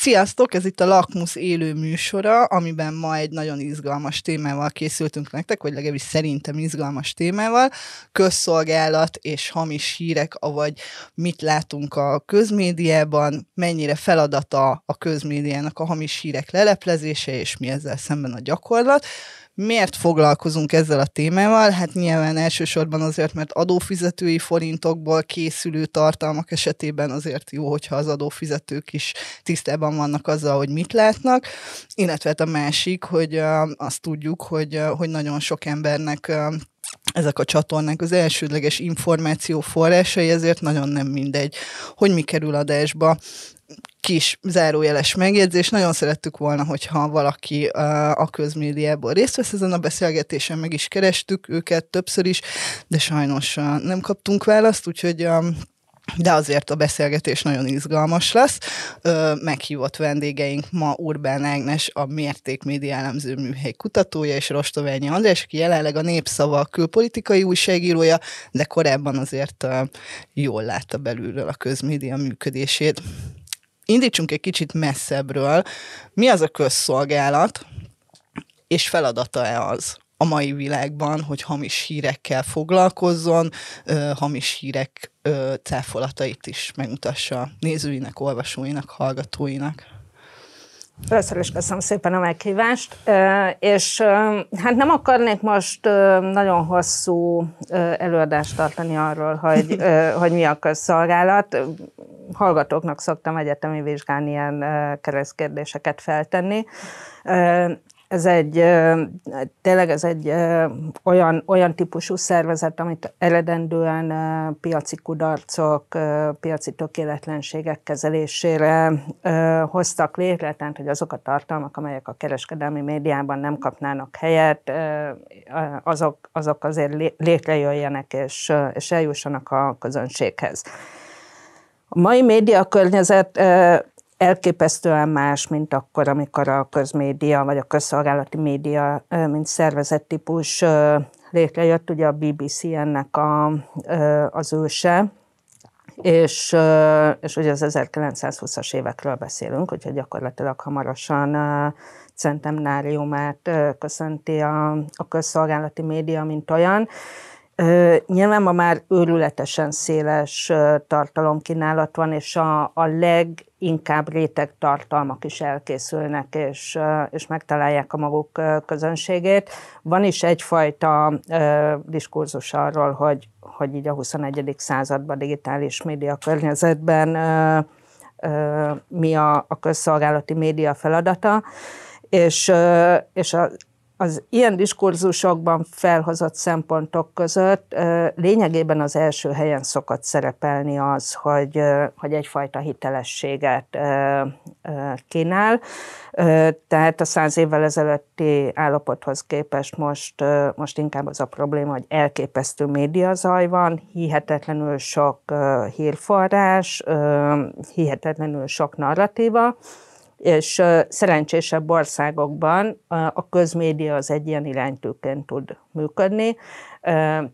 Sziasztok, ez itt a Lakmus élő műsora, amiben ma egy nagyon izgalmas témával készültünk nektek, vagy legalábbis szerintem izgalmas témával. Közszolgálat és hamis hírek, avagy mit látunk a közmédiában, mennyire feladata a közmédiának a hamis hírek leleplezése, és mi ezzel szemben a gyakorlat. Miért foglalkozunk ezzel a témával? Hát nyilván elsősorban azért, mert adófizetői forintokból készülő tartalmak esetében azért jó, hogyha az adófizetők is tisztában vannak azzal, hogy mit látnak, illetve hát a másik, hogy azt tudjuk, hogy, hogy nagyon sok embernek ezek a csatornák az elsődleges információ forrásai, ezért nagyon nem mindegy, hogy mi kerül adásba kis zárójeles megjegyzés. Nagyon szerettük volna, hogyha valaki a közmédiából részt vesz ezen a beszélgetésen, meg is kerestük őket többször is, de sajnos nem kaptunk választ, úgyhogy de azért a beszélgetés nagyon izgalmas lesz. meghívott vendégeink ma Urbán Ágnes, a Mérték Média elemző műhely kutatója, és Rostoványi András, aki jelenleg a Népszava külpolitikai újságírója, de korábban azért jól látta belülről a közmédia működését indítsunk egy kicsit messzebbről. Mi az a közszolgálat, és feladata-e az a mai világban, hogy hamis hírekkel foglalkozzon, hamis hírek cáfolatait is megmutassa nézőinek, olvasóinak, hallgatóinak? Először is köszönöm szépen a meghívást, és hát nem akarnék most nagyon hosszú előadást tartani arról, hogy, hogy mi a közszolgálat. Hallgatóknak szoktam egyetemi vizsgán ilyen keresztkérdéseket feltenni ez egy, tényleg ez egy olyan, olyan típusú szervezet, amit eredendően piaci kudarcok, piaci tökéletlenségek kezelésére hoztak létre, tehát hogy azok a tartalmak, amelyek a kereskedelmi médiában nem kapnának helyet, azok, azok azért létrejöjjenek és, és eljussanak a közönséghez. A mai média környezet elképesztően más, mint akkor, amikor a közmédia, vagy a közszolgálati média, mint szervezettípus létrejött, ugye a BBC ennek a, az őse, és, és ugye az 1920-as évekről beszélünk, úgyhogy gyakorlatilag hamarosan centenáriumát köszönti a, a közszolgálati média, mint olyan. Nyilván ma már őrületesen széles tartalomkínálat van, és a, a leginkább réteg tartalmak is elkészülnek, és, és megtalálják a maguk közönségét. Van is egyfajta diskurzus arról, hogy, hogy így a 21. században digitális média környezetben mi a, a közszolgálati média feladata, és, és a, az ilyen diskurzusokban felhozott szempontok között lényegében az első helyen szokott szerepelni az, hogy, hogy egyfajta hitelességet kínál. Tehát a száz évvel ezelőtti állapothoz képest most, most inkább az a probléma, hogy elképesztő médiazaj van, hihetetlenül sok hírforrás, hihetetlenül sok narratíva, és szerencsésebb országokban a közmédia az egy ilyen iránytőként tud működni,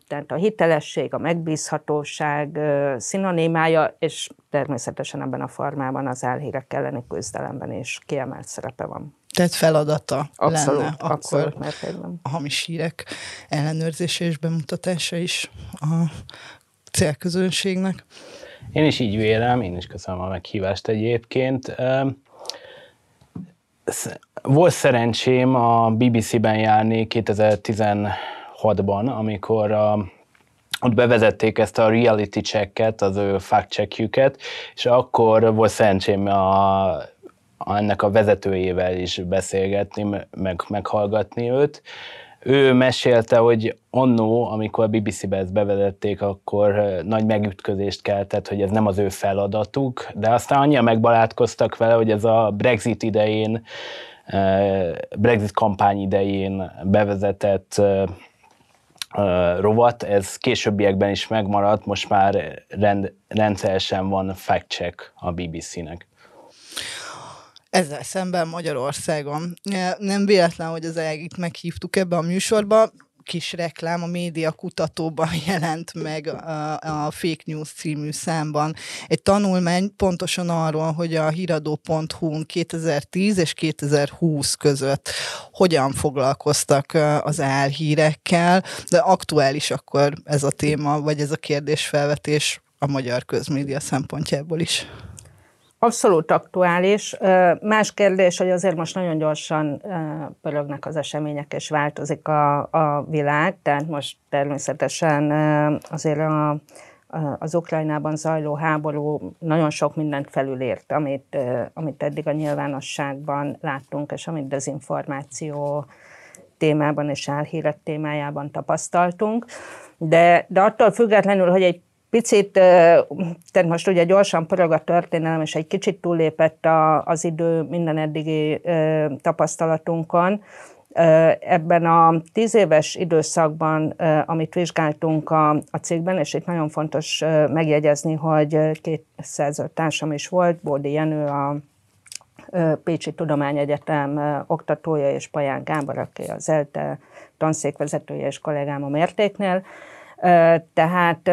tehát a hitelesség, a megbízhatóság szinonimája, és természetesen ebben a formában az álhírek elleni küzdelemben is kiemelt szerepe van. Tehát feladata abszolút, lenne abszolút, akkor a hamis hírek ellenőrzése és bemutatása is a célközönségnek. Én is így vélem, én is köszönöm a meghívást egyébként volt szerencsém a BBC-ben járni 2016-ban, amikor a, ott bevezették ezt a reality checket, az ő fact checkjüket, és akkor volt szerencsém a, ennek a vezetőjével is beszélgetni, meg, meghallgatni őt, ő mesélte, hogy annó, amikor a BBC-be ezt bevezették, akkor nagy megütközést keltett, hogy ez nem az ő feladatuk, de aztán annyian megbalátkoztak vele, hogy ez a Brexit idején, Brexit kampány idején bevezetett rovat, ez későbbiekben is megmaradt, most már rend, rendszeresen van fact-check a BBC-nek ezzel szemben Magyarországon. Nem véletlen, hogy az EGIT meghívtuk ebbe a műsorba. kis reklám a média kutatóban jelent meg a, a Fake News című számban. Egy tanulmány pontosan arról, hogy a híradó.hu-n 2010 és 2020 között hogyan foglalkoztak az álhírekkel, de aktuális akkor ez a téma, vagy ez a kérdésfelvetés a magyar közmédia szempontjából is. Abszolút aktuális. Más kérdés, hogy azért most nagyon gyorsan pörögnek az események, és változik a, a világ, tehát most természetesen azért a, az Ukrajnában zajló háború nagyon sok mindent felülért, amit, amit eddig a nyilvánosságban láttunk, és amit dezinformáció témában és álhírek témájában tapasztaltunk. De, de attól függetlenül, hogy egy Picit, tehát most ugye gyorsan pörög a történelem, és egy kicsit túllépett a, az idő minden eddigi tapasztalatunkon. Ebben a tíz éves időszakban, amit vizsgáltunk a, a cégben, és itt nagyon fontos megjegyezni, hogy két társam is volt, Bódi Jenő, a Pécsi Tudományegyetem oktatója, és Paján Gábor, aki az ELTE tanszékvezetője és kollégám a mértéknél. Tehát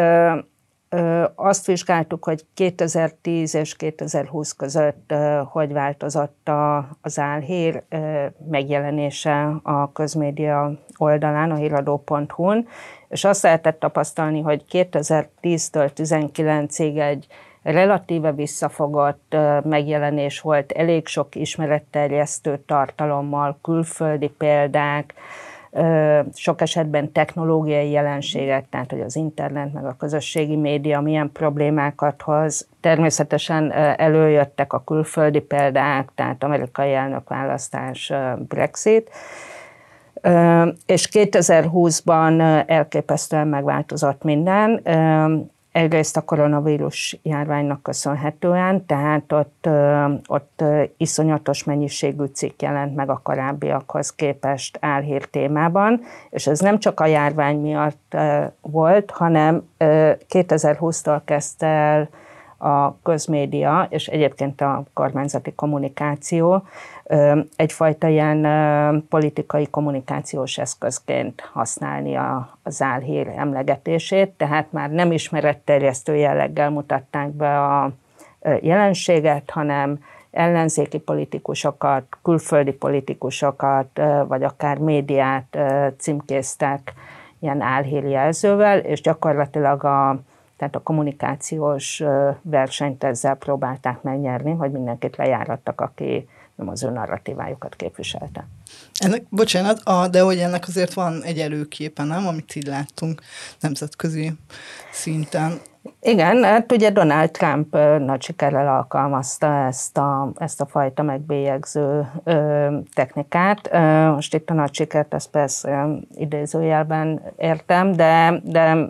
azt vizsgáltuk, hogy 2010 és 2020 között hogy változott az álhír megjelenése a közmédia oldalán, a híradó.hu-n, és azt lehetett tapasztalni, hogy 2010-től 19-ig egy relatíve visszafogott megjelenés volt, elég sok ismeretterjesztő tartalommal, külföldi példák, sok esetben technológiai jelenségek, tehát hogy az internet meg a közösségi média milyen problémákat hoz. Természetesen előjöttek a külföldi példák, tehát amerikai elnökválasztás, Brexit, és 2020-ban elképesztően megváltozott minden. Egyrészt a koronavírus járványnak köszönhetően, tehát ott, ott iszonyatos mennyiségű cikk jelent meg a korábbiakhoz képest álhír témában, és ez nem csak a járvány miatt volt, hanem 2020-tól kezdte el a közmédia, és egyébként a kormányzati kommunikáció egyfajta ilyen politikai kommunikációs eszközként használni a, az álhír emlegetését, tehát már nem ismeretterjesztő jelleggel mutatták be a jelenséget, hanem ellenzéki politikusokat, külföldi politikusokat, vagy akár médiát címkéztek ilyen álhírjelzővel, és gyakorlatilag a, tehát a kommunikációs versenyt ezzel próbálták megnyerni, hogy mindenkit lejárattak, aki nem az ő narratívájukat képviselte. Ennek, bocsánat, a, de hogy ennek azért van egy előképe, nem, amit így láttunk nemzetközi szinten. Igen, hát ugye Donald Trump nagy sikerrel alkalmazta ezt a, ezt a fajta megbélyegző ö, technikát. Ö, most itt a nagy sikert, ezt persze idézőjelben értem, de, de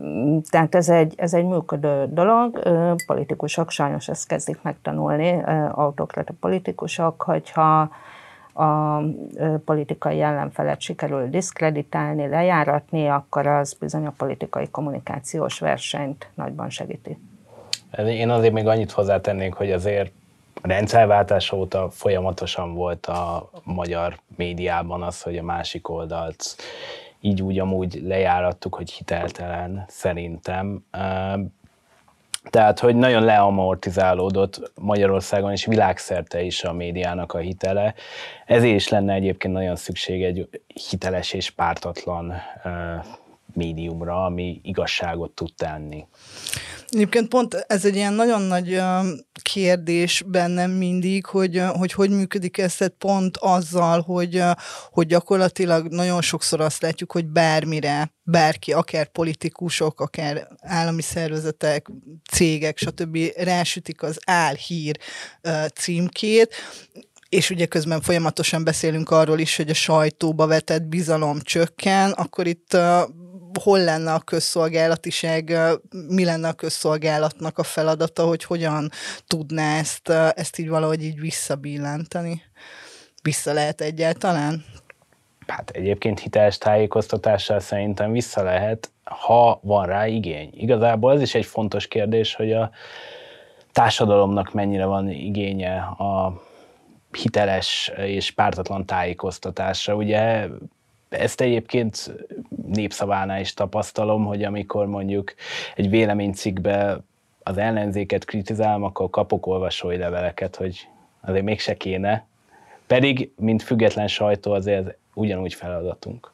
tehát ez egy, ez egy működő dolog. Ö, politikusok sajnos ezt kezdik megtanulni, ö, autokrata politikusok, hogyha a politikai ellenfelet sikerül diszkreditálni, lejáratni, akkor az bizony a politikai kommunikációs versenyt nagyban segíti. Én azért még annyit hozzátennék, hogy azért a rendszerváltás óta folyamatosan volt a magyar médiában az, hogy a másik oldalt így úgy amúgy lejárattuk, hogy hiteltelen szerintem. Tehát, hogy nagyon leamortizálódott Magyarországon és világszerte is a médiának a hitele. Ezért is lenne egyébként nagyon szükség egy hiteles és pártatlan médiumra, ami igazságot tud tenni. Egyébként pont ez egy ilyen nagyon nagy kérdés bennem mindig, hogy hogy, hogy működik ez, pont azzal, hogy, hogy gyakorlatilag nagyon sokszor azt látjuk, hogy bármire, bárki, akár politikusok, akár állami szervezetek, cégek, stb. rásütik az álhír címkét, és ugye közben folyamatosan beszélünk arról is, hogy a sajtóba vetett bizalom csökken, akkor itt hol lenne a közszolgálatiság, mi lenne a közszolgálatnak a feladata, hogy hogyan tudná ezt, ezt így valahogy így visszabillenteni? Vissza lehet egyáltalán? Hát egyébként hiteles tájékoztatással szerintem vissza lehet, ha van rá igény. Igazából ez is egy fontos kérdés, hogy a társadalomnak mennyire van igénye a hiteles és pártatlan tájékoztatásra. Ugye ezt egyébként népszavánál is tapasztalom, hogy amikor mondjuk egy véleménycikkbe az ellenzéket kritizálom, akkor kapok olvasói leveleket, hogy azért mégse kéne. Pedig, mint független sajtó, azért ugyanúgy feladatunk.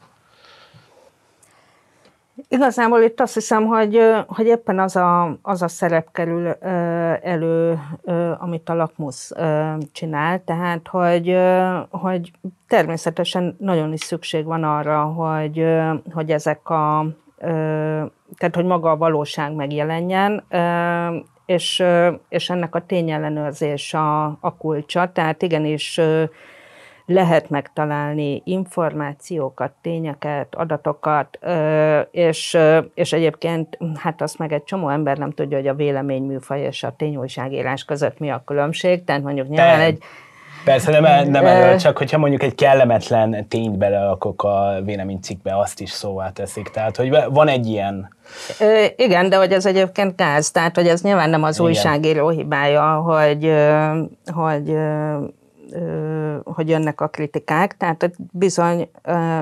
Igazából itt azt hiszem, hogy, hogy éppen az a, az a szerep kerül elő, amit a lakmusz csinál, tehát hogy, hogy természetesen nagyon is szükség van arra, hogy, hogy ezek a, tehát hogy maga a valóság megjelenjen, és, és ennek a tényellenőrzés a, a kulcsa, tehát igenis lehet megtalálni információkat, tényeket, adatokat, és, és egyébként hát azt meg egy csomó ember nem tudja, hogy a véleményműfaj és a tényújságírás között mi a különbség, tehát mondjuk nyilván egy Persze, nem, nem erről, csak hogyha mondjuk egy kellemetlen tényt belerakok a véleménycikkbe, azt is szóvá teszik. Tehát, hogy van egy ilyen... Ö, igen, de hogy ez egyébként gáz, tehát, hogy ez nyilván nem az igen. újságíró hibája, hogy, hogy hogy jönnek a kritikák, tehát bizony,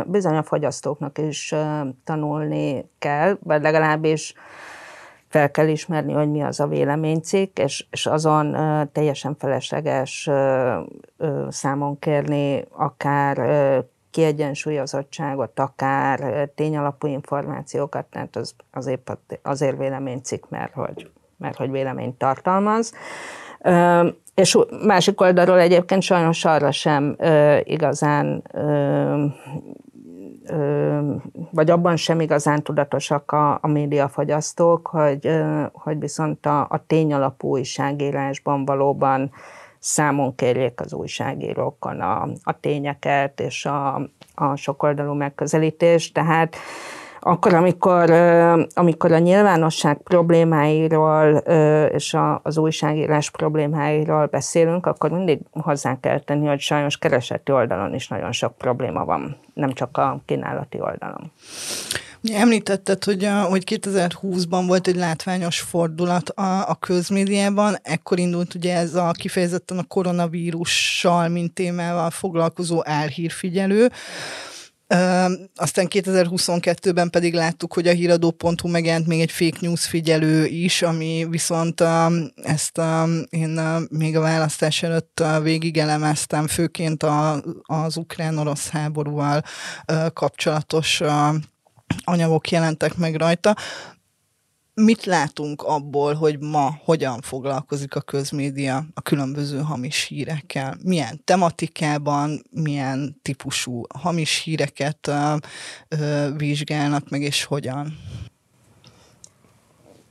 bizony a fogyasztóknak is tanulni kell, vagy legalábbis fel kell ismerni, hogy mi az a véleménycikk, és, és azon teljesen felesleges számon kérni akár kiegyensúlyozottságot, akár tényalapú információkat, tehát az, azért, azért véleménycikk, mert hogy, mert hogy véleményt tartalmaz. És másik oldalról egyébként sajnos arra sem igazán, vagy abban sem igazán tudatosak a, a médiafogyasztók, hogy, hogy viszont a, a tényalapú újságírásban valóban számon kérjék az újságírókon a, a tényeket és a, a sokoldalú megközelítést. Tehát akkor, amikor, amikor a nyilvánosság problémáiról és az újságírás problémáiról beszélünk, akkor mindig hozzá kell tenni, hogy sajnos kereseti oldalon is nagyon sok probléma van, nem csak a kínálati oldalon. Említetted, hogy, a, hogy 2020-ban volt egy látványos fordulat a, a közmédiában, ekkor indult ugye ez a kifejezetten a koronavírussal, mint témával foglalkozó álhírfigyelő. Aztán 2022-ben pedig láttuk, hogy a híradó.hu megjelent még egy fake news figyelő is, ami viszont ezt én még a választás előtt végig elemeztem, főként a, az ukrán-orosz háborúval kapcsolatos anyagok jelentek meg rajta mit látunk abból, hogy ma hogyan foglalkozik a közmédia a különböző hamis hírekkel? Milyen tematikában, milyen típusú hamis híreket uh, uh, vizsgálnak meg, és hogyan?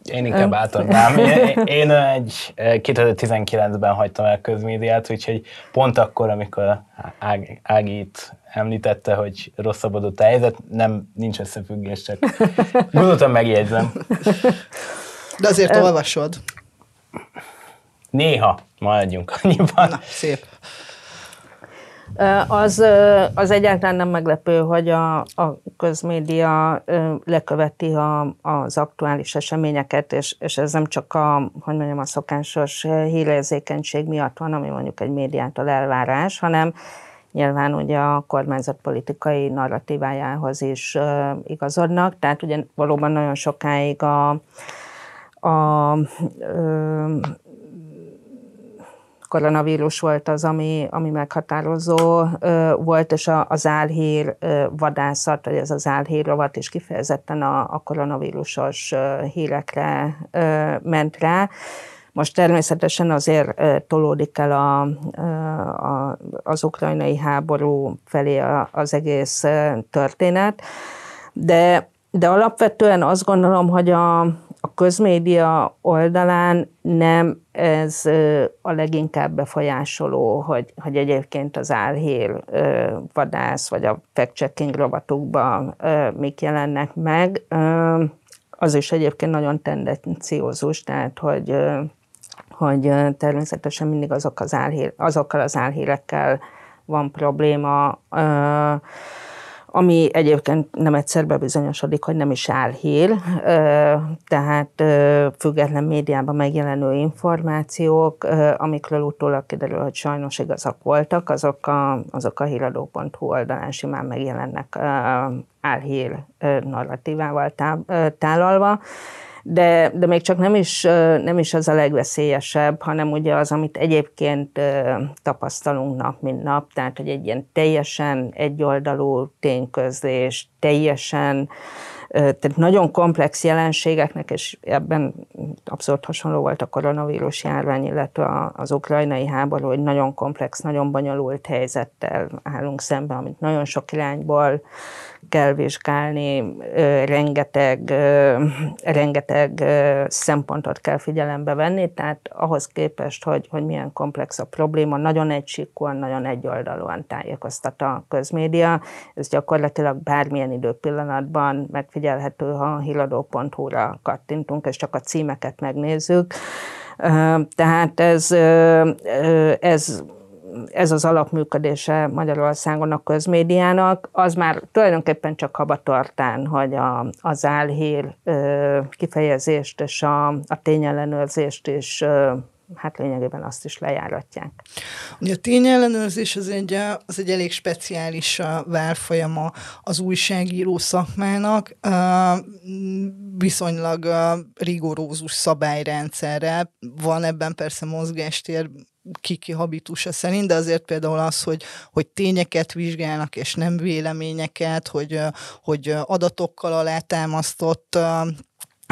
Én inkább átadnám. Én, én egy 2019-ben hagytam el közmédiát, úgyhogy pont akkor, amikor Ág, Ági itt említette, hogy rosszabbodott a helyzet, nem, nincs összefüggés, csak gondoltam megjegyzem. De azért olvasod. Néha, maradjunk annyiban. Na, szép. Az, az egyáltalán nem meglepő, hogy a, a közmédia leköveti a, az aktuális eseményeket, és, és ez nem csak a, hogy mondjam, a szokásos hírérzékenység miatt van, ami mondjuk egy médiától elvárás, hanem nyilván ugye a kormányzat politikai narratívájához is igazodnak, tehát ugye valóban nagyon sokáig a, a, a koronavírus volt az, ami, ami meghatározó volt, és az álhír vadászat, vagy ez az álhír rovat is kifejezetten a, a koronavírusos hírekre ment rá. Most természetesen azért tolódik el a, a, az ukrajnai háború felé az egész történet, de, de alapvetően azt gondolom, hogy a, a közmédia oldalán nem ez a leginkább befolyásoló, hogy, hogy egyébként az álhír vadász, vagy a fact-checking rovatokban mik jelennek meg. Az is egyébként nagyon tendenciózus, tehát hogy, hogy természetesen mindig azok az álhír, azokkal az álhírekkel van probléma, ami egyébként nem egyszer bebizonyosodik, hogy nem is álhír, tehát független médiában megjelenő információk, amikről utólag kiderül, hogy sajnos igazak voltak, azok a, azok a híradó.hu oldalán simán megjelennek álhír narratívával tálalva de, de még csak nem is, nem is az a legveszélyesebb, hanem ugye az, amit egyébként tapasztalunk nap, mint nap, tehát hogy egy ilyen teljesen egyoldalú tényközlés, teljesen tehát nagyon komplex jelenségeknek, és ebben abszolút hasonló volt a koronavírus járvány, illetve az ukrajnai háború, hogy nagyon komplex, nagyon bonyolult helyzettel állunk szembe, amit nagyon sok irányból kell vizsgálni, rengeteg, rengeteg szempontot kell figyelembe venni, tehát ahhoz képest, hogy, hogy milyen komplex a probléma, nagyon egysíkúan, nagyon egyoldalúan tájékoztat a közmédia. Ez gyakorlatilag bármilyen időpillanatban megfigyelhető, ha a híradó.hu-ra kattintunk, és csak a címeket megnézzük. Tehát ez, ez ez az alapműködése Magyarországon a közmédiának, az már tulajdonképpen csak habatartán, hogy a, az álhír kifejezést és a, a tényellenőrzést is hát lényegében azt is lejáratják. Ugye a tényellenőrzés az egy, az egy elég speciális válfolyama az újságíró szakmának, viszonylag rigorózus szabályrendszerrel. Van ebben persze mozgástér kiki habitusa szerint, de azért például az, hogy, hogy tényeket vizsgálnak, és nem véleményeket, hogy, hogy adatokkal alátámasztott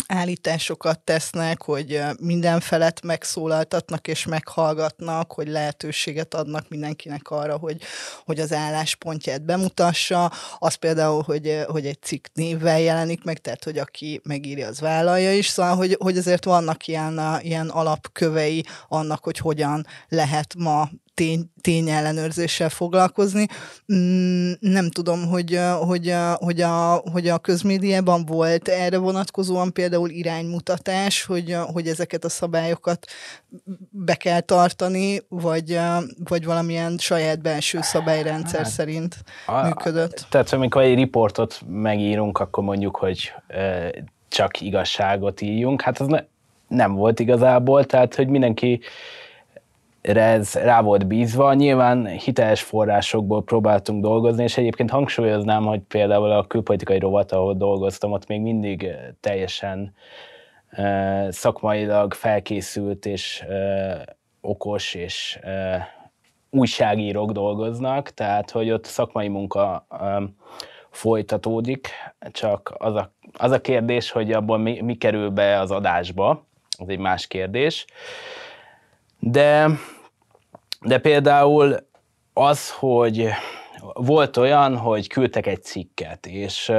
állításokat tesznek, hogy minden felet megszólaltatnak és meghallgatnak, hogy lehetőséget adnak mindenkinek arra, hogy, hogy az álláspontját bemutassa. Az például, hogy, hogy egy cikk névvel jelenik meg, tehát hogy aki megírja, az vállalja is. Szóval, hogy, hogy azért vannak ilyen, ilyen alapkövei annak, hogy hogyan lehet ma tény, tényellenőrzéssel foglalkozni. Mm, nem tudom, hogy, hogy, hogy, a, hogy a közmédiában volt erre vonatkozóan például iránymutatás, hogy, hogy ezeket a szabályokat be kell tartani, vagy, vagy valamilyen saját belső szabályrendszer hát, szerint a, működött. Tehát amikor egy riportot megírunk, akkor mondjuk, hogy csak igazságot írjunk, hát az ne, nem volt igazából, tehát hogy mindenki ez rá volt bízva. Nyilván hiteles forrásokból próbáltunk dolgozni, és egyébként hangsúlyoznám, hogy például a külpolitikai rovat, ahol dolgoztam, ott még mindig teljesen uh, szakmailag felkészült és uh, okos és uh, újságírók dolgoznak, tehát hogy ott szakmai munka um, folytatódik, csak az a, az a kérdés, hogy abból mi, mi kerül be az adásba, az egy más kérdés. De, de például az, hogy volt olyan, hogy küldtek egy cikket, és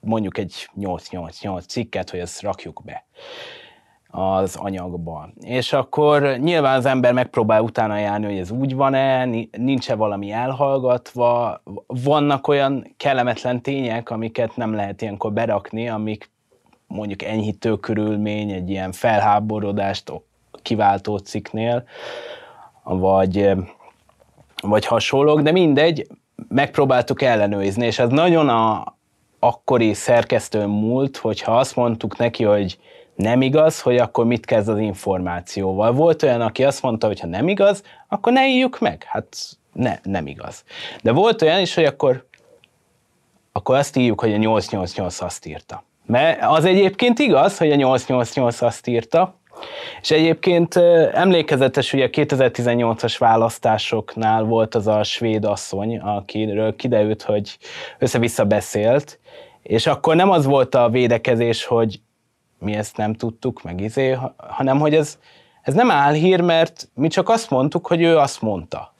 mondjuk egy 8-8-8 cikket, hogy ezt rakjuk be az anyagba. És akkor nyilván az ember megpróbál utána járni, hogy ez úgy van-e, nincs-e valami elhallgatva, vannak olyan kellemetlen tények, amiket nem lehet ilyenkor berakni, amik mondjuk enyhítő körülmény, egy ilyen felháborodást kiváltó cikknél, vagy, vagy hasonlók, de mindegy, megpróbáltuk ellenőrizni, és ez nagyon a akkori szerkesztő múlt, hogyha azt mondtuk neki, hogy nem igaz, hogy akkor mit kezd az információval. Volt olyan, aki azt mondta, hogy ha nem igaz, akkor ne írjuk meg. Hát ne, nem igaz. De volt olyan is, hogy akkor, akkor azt írjuk, hogy a 888 azt írta. Mert az egyébként igaz, hogy a 888 azt írta, és egyébként emlékezetes, ugye a 2018-as választásoknál volt az a svéd asszony, akiről kiderült, hogy össze-vissza beszélt, és akkor nem az volt a védekezés, hogy mi ezt nem tudtuk, meg izé, hanem hogy ez, ez nem álhír, mert mi csak azt mondtuk, hogy ő azt mondta.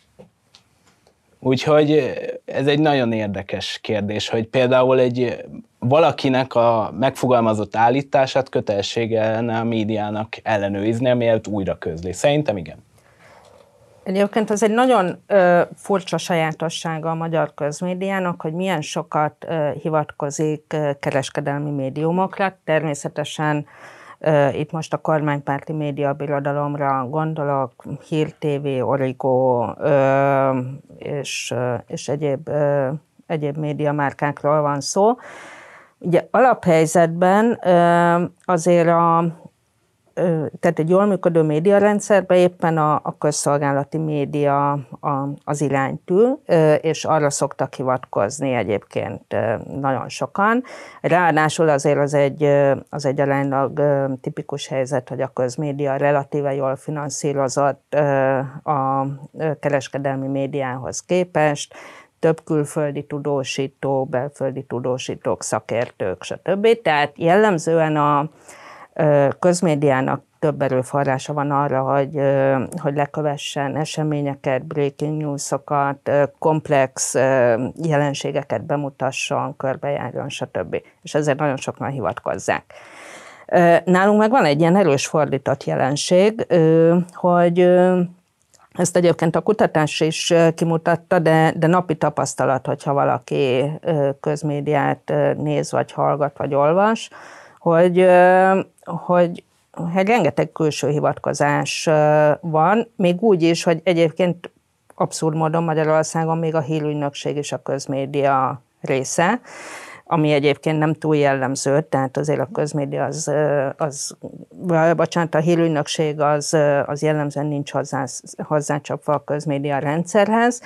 Úgyhogy ez egy nagyon érdekes kérdés, hogy például egy valakinek a megfogalmazott állítását kötelessége a médiának ellenőrizni, mielőtt újra közli. Szerintem igen. Egyébként ez egy nagyon ö, furcsa sajátossága a magyar közmédiának, hogy milyen sokat ö, hivatkozik ö, kereskedelmi médiumokra. Természetesen ö, itt most a kormánypárti média birodalomra gondolok, Hír TV, Origo és, és egyéb egyéb médiamárkákról van szó. Ugye alaphelyzetben azért a tehát egy jól működő médiarendszerben éppen a, a közszolgálati média a, az iránytű, és arra szoktak hivatkozni egyébként nagyon sokan. Ráadásul azért az egy, az egy aránylag tipikus helyzet, hogy a közmédia relatíve jól finanszírozott a kereskedelmi médiához képest, több külföldi tudósító, belföldi tudósítók, szakértők, stb. Tehát jellemzően a, közmédiának több erőforrása van arra, hogy, hogy lekövessen eseményeket, breaking newsokat, komplex jelenségeket bemutasson, körbejárjon, stb. És ezért nagyon sokan hivatkozzák. Nálunk meg van egy ilyen erős fordított jelenség, hogy ezt egyébként a kutatás is kimutatta, de, de napi tapasztalat, hogyha valaki közmédiát néz, vagy hallgat, vagy olvas, hogy, hogy hogy rengeteg külső hivatkozás van, még úgy is, hogy egyébként abszurd módon Magyarországon még a hírügynökség is a közmédia része, ami egyébként nem túl jellemző, tehát azért a közmédia az, az bocsánat, a hírügynökség az, az jellemzően nincs hozzá, hozzácsapva a közmédia rendszerhez,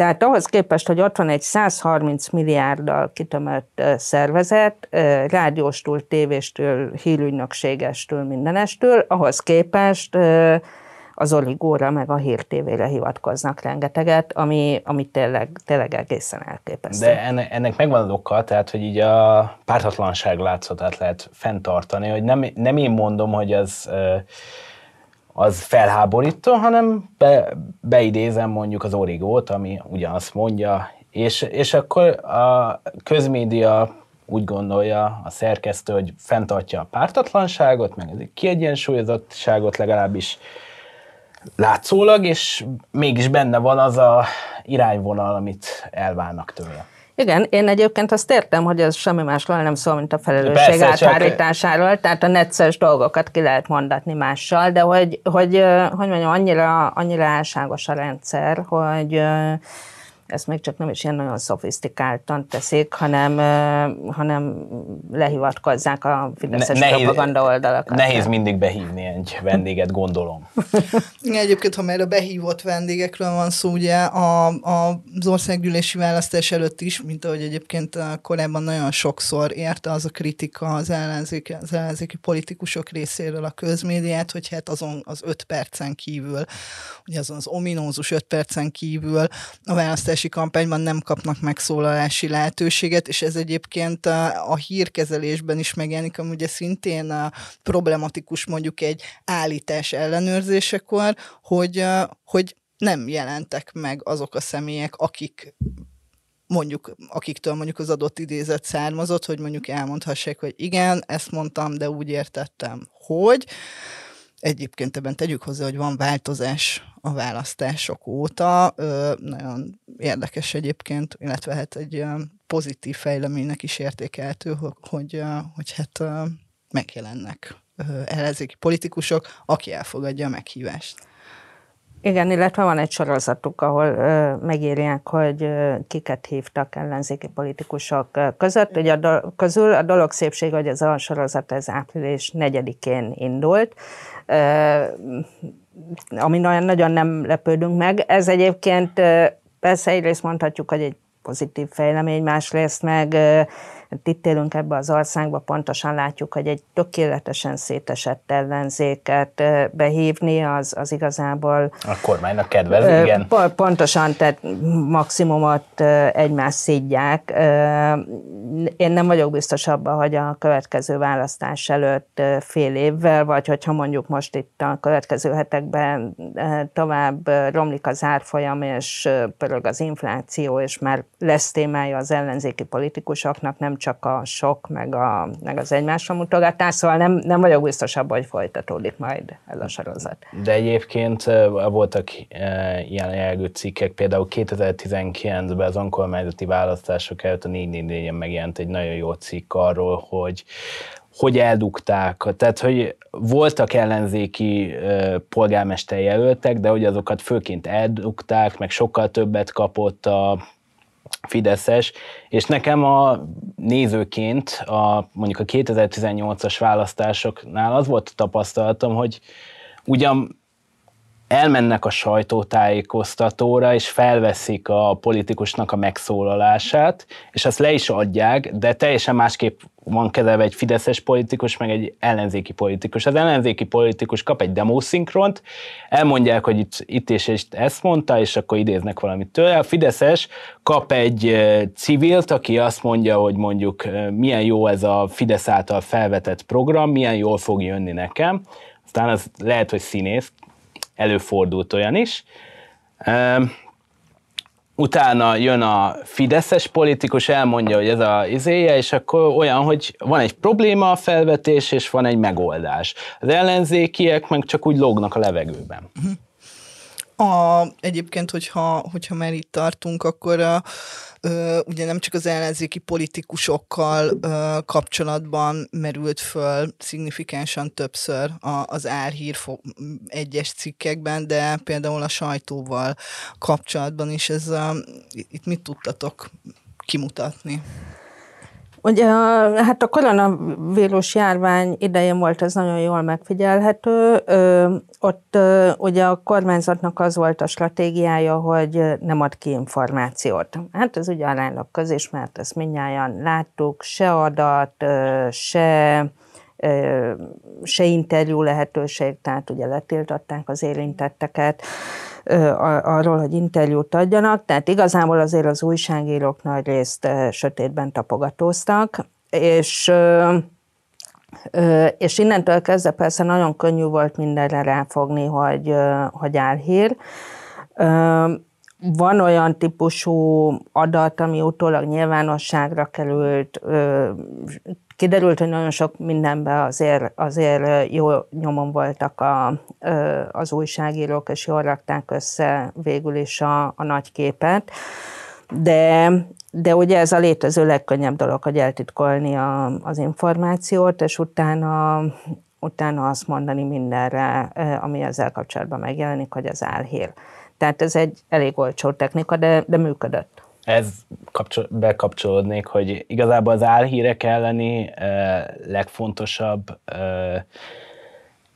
tehát ahhoz képest, hogy ott van egy 130 milliárddal kitömött szervezet, rádióstól, tévéstől, hírügynökségestől, mindenestől, ahhoz képest az oligóra meg a hírtévére hivatkoznak rengeteget, ami, ami tényleg, tényleg egészen elképesztő. De ennek, ennek megvan az oka, tehát hogy így a pártatlanság látszatát lehet fenntartani, hogy nem, nem én mondom, hogy az az felháborító, hanem be, beidézem mondjuk az origót, ami ugyanazt mondja, és, és akkor a közmédia úgy gondolja a szerkesztő, hogy fenntartja a pártatlanságot, meg egy kiegyensúlyozottságot legalábbis látszólag, és mégis benne van az a irányvonal, amit elválnak tőle. Igen, én egyébként azt értem, hogy ez semmi másról nem szól, mint a felelősség Persze, áthárításáról, csak... tehát a necces dolgokat ki lehet mondatni mással, de hogy, hogy, hogy mondjam, annyira, annyira álságos a rendszer, hogy ezt még csak nem is ilyen nagyon szofisztikáltan teszik, hanem, hanem lehivatkozzák a fideszes ne, nehéz, propaganda oldalakat. Nehéz mindig behívni egy vendéget, gondolom. Igen, egyébként, ha már a behívott vendégekről van szó, ugye a, a, az országgyűlési választás előtt is, mint ahogy egyébként korábban nagyon sokszor érte az a kritika az ellenzéki, az ellenzéki politikusok részéről a közmédiát, hogy hát azon az öt percen kívül, ugye azon az ominózus öt percen kívül a választás választási kampányban nem kapnak megszólalási lehetőséget, és ez egyébként a, a hírkezelésben is megjelenik, ami ugye szintén a problematikus mondjuk egy állítás ellenőrzésekor, hogy, hogy nem jelentek meg azok a személyek, akik mondjuk, akiktől mondjuk az adott idézet származott, hogy mondjuk elmondhassák, hogy igen, ezt mondtam, de úgy értettem, hogy. Egyébként ebben tegyük hozzá, hogy van változás a választások óta. Nagyon érdekes egyébként, illetve hát egy pozitív fejleménynek is értékeltő, hogy, hogy hát megjelennek ellenzéki politikusok, aki elfogadja a meghívást. Igen, illetve van egy sorozatuk, ahol ö, megírják, hogy ö, kiket hívtak ellenzéki politikusok között. Ugye a do- közül a dolog szépség, hogy ez a sorozat ez április 4-én indult. Ö, ami nagyon, nagyon nem lepődünk meg. Ez egyébként persze egyrészt mondhatjuk, hogy egy pozitív fejlemény, másrészt meg itt élünk ebbe az országba, pontosan látjuk, hogy egy tökéletesen szétesett ellenzéket behívni, az, az igazából... A kormánynak kedvez, igen. Pontosan, tehát maximumot egymás szídják. Én nem vagyok biztos abban, hogy a következő választás előtt fél évvel, vagy hogyha mondjuk most itt a következő hetekben tovább romlik az árfolyam, és pörög az infláció, és már lesz témája az ellenzéki politikusoknak, nem csak a sok, meg, a, meg az egymásra mutogatás, szóval nem, nem vagyok biztos abban, hogy folytatódik majd ez a sorozat. De egyébként voltak ilyen jelgő cikkek, például 2019-ben az önkormányzati választások előtt a 444-en megjelent egy nagyon jó cikk arról, hogy hogy eldugták, tehát hogy voltak ellenzéki polgármester jelöltek, de hogy azokat főként eldugták, meg sokkal többet kapott a Fideszes, és nekem a nézőként a, mondjuk a 2018-as választásoknál az volt a tapasztalatom, hogy ugyan elmennek a sajtótájékoztatóra, és felveszik a politikusnak a megszólalását, és azt le is adják, de teljesen másképp van kezelve egy fideszes politikus, meg egy ellenzéki politikus. Az ellenzéki politikus kap egy demószinkront, elmondják, hogy itt, itt és, és ezt mondta, és akkor idéznek valamit tőle. A fideszes kap egy civilt, aki azt mondja, hogy mondjuk milyen jó ez a Fidesz által felvetett program, milyen jól fog jönni nekem. Aztán az lehet, hogy színész, előfordult olyan is. Utána jön a fideszes politikus, elmondja, hogy ez a izéje, és akkor olyan, hogy van egy probléma a felvetés, és van egy megoldás. Az ellenzékiek meg csak úgy lógnak a levegőben. Uh-huh. A, egyébként, hogyha, hogyha már itt tartunk, akkor a, ö, ugye nem csak az ellenzéki politikusokkal ö, kapcsolatban merült föl szignifikánsan többször a, az árhír fo- egyes cikkekben, de például a sajtóval kapcsolatban is. Ez a, itt mit tudtatok kimutatni? Ugye hát a koronavírus járvány idején volt ez nagyon jól megfigyelhető. Ö, ott ugye a kormányzatnak az volt a stratégiája, hogy nem ad ki információt. Hát ez ugye aránylag közismert, ezt mindnyáján láttuk, se adat, se se interjú lehetőség, tehát ugye letiltották az érintetteket arról, hogy interjút adjanak, tehát igazából azért az újságírók nagy részt sötétben tapogatóztak, és és innentől kezdve persze nagyon könnyű volt mindenre ráfogni, hogy, hogy álhír. Van olyan típusú adat, ami utólag nyilvánosságra került, kiderült, hogy nagyon sok mindenben azért, azért jó nyomon voltak a, az újságírók, és jól rakták össze végül is a, a nagy képet. De, de ugye ez a létező legkönnyebb dolog, hogy eltitkolni a, az információt, és utána, utána azt mondani mindenre, ami ezzel kapcsolatban megjelenik, hogy az álhír. Tehát ez egy elég olcsó technika, de, de működött ez kapcsol, bekapcsolódnék, hogy igazából az álhírek elleni eh, legfontosabb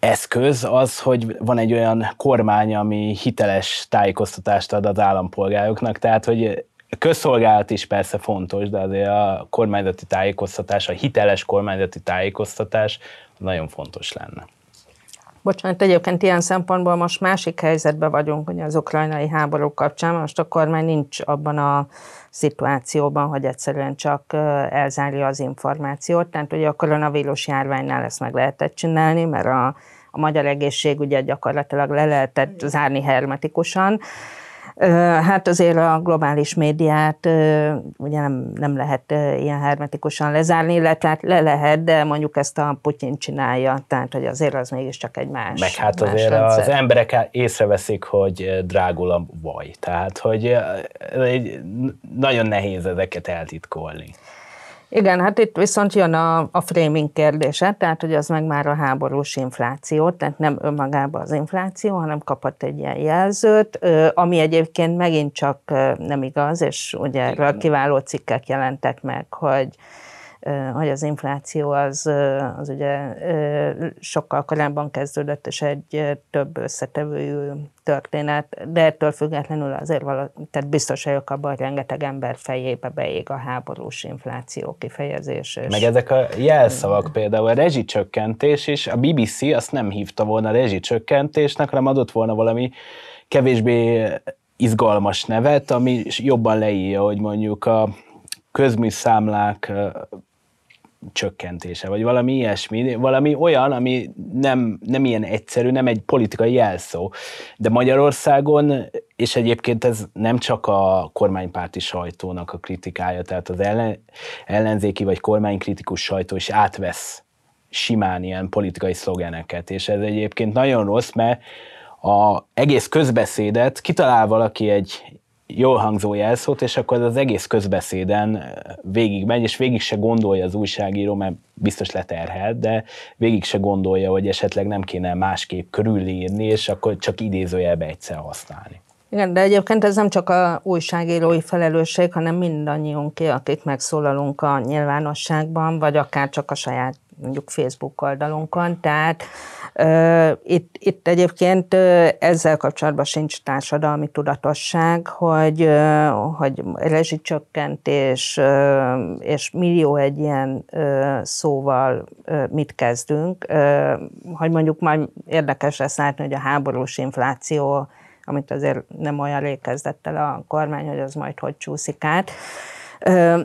eszköz az, hogy van egy olyan kormány, ami hiteles tájékoztatást ad az állampolgároknak, tehát hogy közszolgálat is persze fontos, de azért a kormányzati tájékoztatás, a hiteles kormányzati tájékoztatás nagyon fontos lenne. Bocsánat, egyébként ilyen szempontból most másik helyzetben vagyunk, hogy az ukrajnai háború kapcsán, most a kormány nincs abban a szituációban, hogy egyszerűen csak elzárja az információt. Tehát ugye a koronavírus járványnál ezt meg lehetett csinálni, mert a, a magyar egészségügyet gyakorlatilag le lehetett zárni hermetikusan. Hát azért a globális médiát ugye nem, nem lehet ilyen hermetikusan lezárni, illetve hát le lehet, de mondjuk ezt a Putyin csinálja, tehát hogy azért az mégiscsak egy más Meg hát más azért rendszer. az emberek észreveszik, hogy drágul a vaj, tehát hogy nagyon nehéz ezeket eltitkolni. Igen, hát itt viszont jön a, a framing kérdése, tehát hogy az meg már a háborús infláció, tehát nem önmagában az infláció, hanem kapott egy ilyen jelzőt, ami egyébként megint csak nem igaz, és ugye erről kiváló cikkek jelentek meg, hogy hogy az infláció az, az ugye sokkal korábban kezdődött, és egy több összetevőjű történet, de ettől függetlenül azért való, tehát biztos vagyok abban, hogy rengeteg ember fejébe beég a háborús infláció kifejezés. És... Meg ezek a jelszavak például, a rezsicsökkentés is, a BBC azt nem hívta volna rezsicsökkentésnek, hanem adott volna valami kevésbé izgalmas nevet, ami jobban leírja, hogy mondjuk a közműszámlák csökkentése, vagy valami ilyesmi, valami olyan, ami nem, nem ilyen egyszerű, nem egy politikai jelszó. De Magyarországon, és egyébként ez nem csak a kormánypárti sajtónak a kritikája, tehát az ellen, ellenzéki vagy kormánykritikus sajtó is átvesz simán ilyen politikai szlogeneket, és ez egyébként nagyon rossz, mert a egész közbeszédet kitalál valaki egy jól hangzó jelszót, és akkor az egész közbeszéden végig megy, és végig se gondolja az újságíró, mert biztos leterhelt, de végig se gondolja, hogy esetleg nem kéne másképp körülírni, és akkor csak idézőjelbe egyszer használni. Igen, de egyébként ez nem csak a újságírói felelősség, hanem mindannyiunké, akik megszólalunk a nyilvánosságban, vagy akár csak a saját mondjuk Facebook oldalunkon. Tehát uh, itt, itt egyébként uh, ezzel kapcsolatban sincs társadalmi tudatosság, hogy, uh, hogy rezsicsökkentés uh, és millió egy ilyen uh, szóval uh, mit kezdünk. Uh, hogy mondjuk majd érdekes lesz látni, hogy a háborús infláció amit azért nem olyan rég kezdett el a kormány, hogy az majd hogy csúszik át.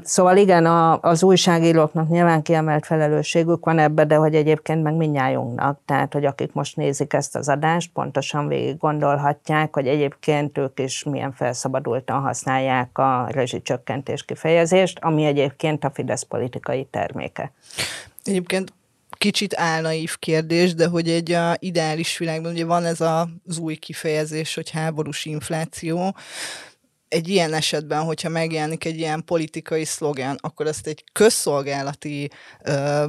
Szóval igen, az újságíróknak nyilván kiemelt felelősségük van ebbe, de hogy egyébként meg mindnyájunknak, tehát hogy akik most nézik ezt az adást, pontosan végig gondolhatják, hogy egyébként ők is milyen felszabadultan használják a rezsicsökkentés kifejezést, ami egyébként a Fidesz politikai terméke. Egyébként kicsit álnaív kérdés, de hogy egy a ideális világban ugye van ez az új kifejezés, hogy háborús infláció, egy ilyen esetben, hogyha megjelenik egy ilyen politikai szlogán, akkor ezt egy közszolgálati ö,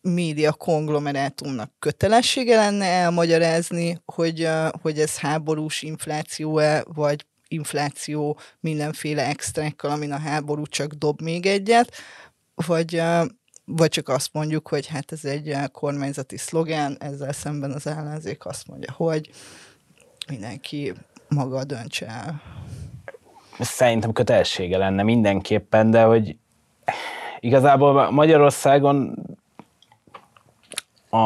média konglomerátumnak kötelessége lenne elmagyarázni, hogy, hogy ez háborús infláció-e, vagy infláció mindenféle extrákkal, amin a háború csak dob még egyet, vagy, vagy csak azt mondjuk, hogy hát ez egy kormányzati szlogán, ezzel szemben az ellenzék azt mondja, hogy mindenki maga döntse el. Szerintem kötelessége lenne mindenképpen, de hogy igazából Magyarországon a,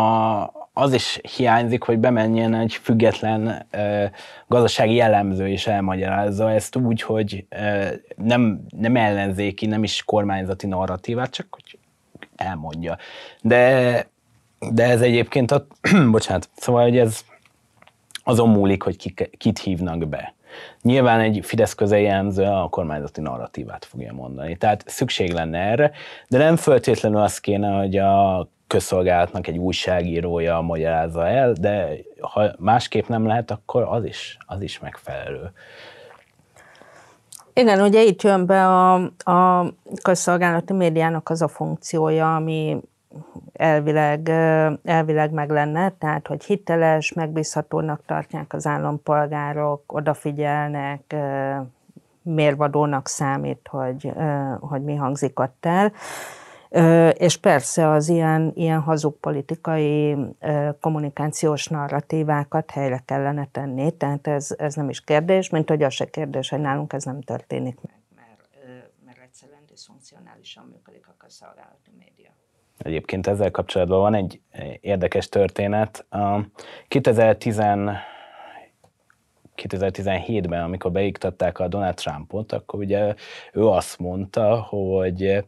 az is hiányzik, hogy bemenjen egy független ö, gazdasági jellemző és elmagyarázza ezt úgy, hogy ö, nem, nem ellenzéki, nem is kormányzati narratívát, csak hogy elmondja. De, de ez egyébként, a, bocsánat, szóval, hogy ez azon múlik, hogy ki, kit hívnak be. Nyilván egy Fidesz közeli a kormányzati narratívát fogja mondani. Tehát szükség lenne erre, de nem föltétlenül az kéne, hogy a közszolgálatnak egy újságírója magyarázza el, de ha másképp nem lehet, akkor az is, az is megfelelő. Igen, ugye itt jön be a, a közszolgálati médiának az a funkciója, ami elvileg, elvileg meg lenne, tehát hogy hiteles, megbízhatónak tartják az állampolgárok, odafigyelnek, mérvadónak számít, hogy, hogy mi hangzik ott el. És persze az ilyen, ilyen hazug politikai kommunikációs narratívákat helyre kellene tenni, tehát ez, ez nem is kérdés, mint hogy az se kérdés, hogy nálunk ez nem történik meg, mert, mert egyszerűen diszfunkcionálisan működik a közszolgálati média. Egyébként ezzel kapcsolatban van egy érdekes történet. 2010 2017-ben, amikor beiktatták a Donald Trumpot, akkor ugye ő azt mondta, hogy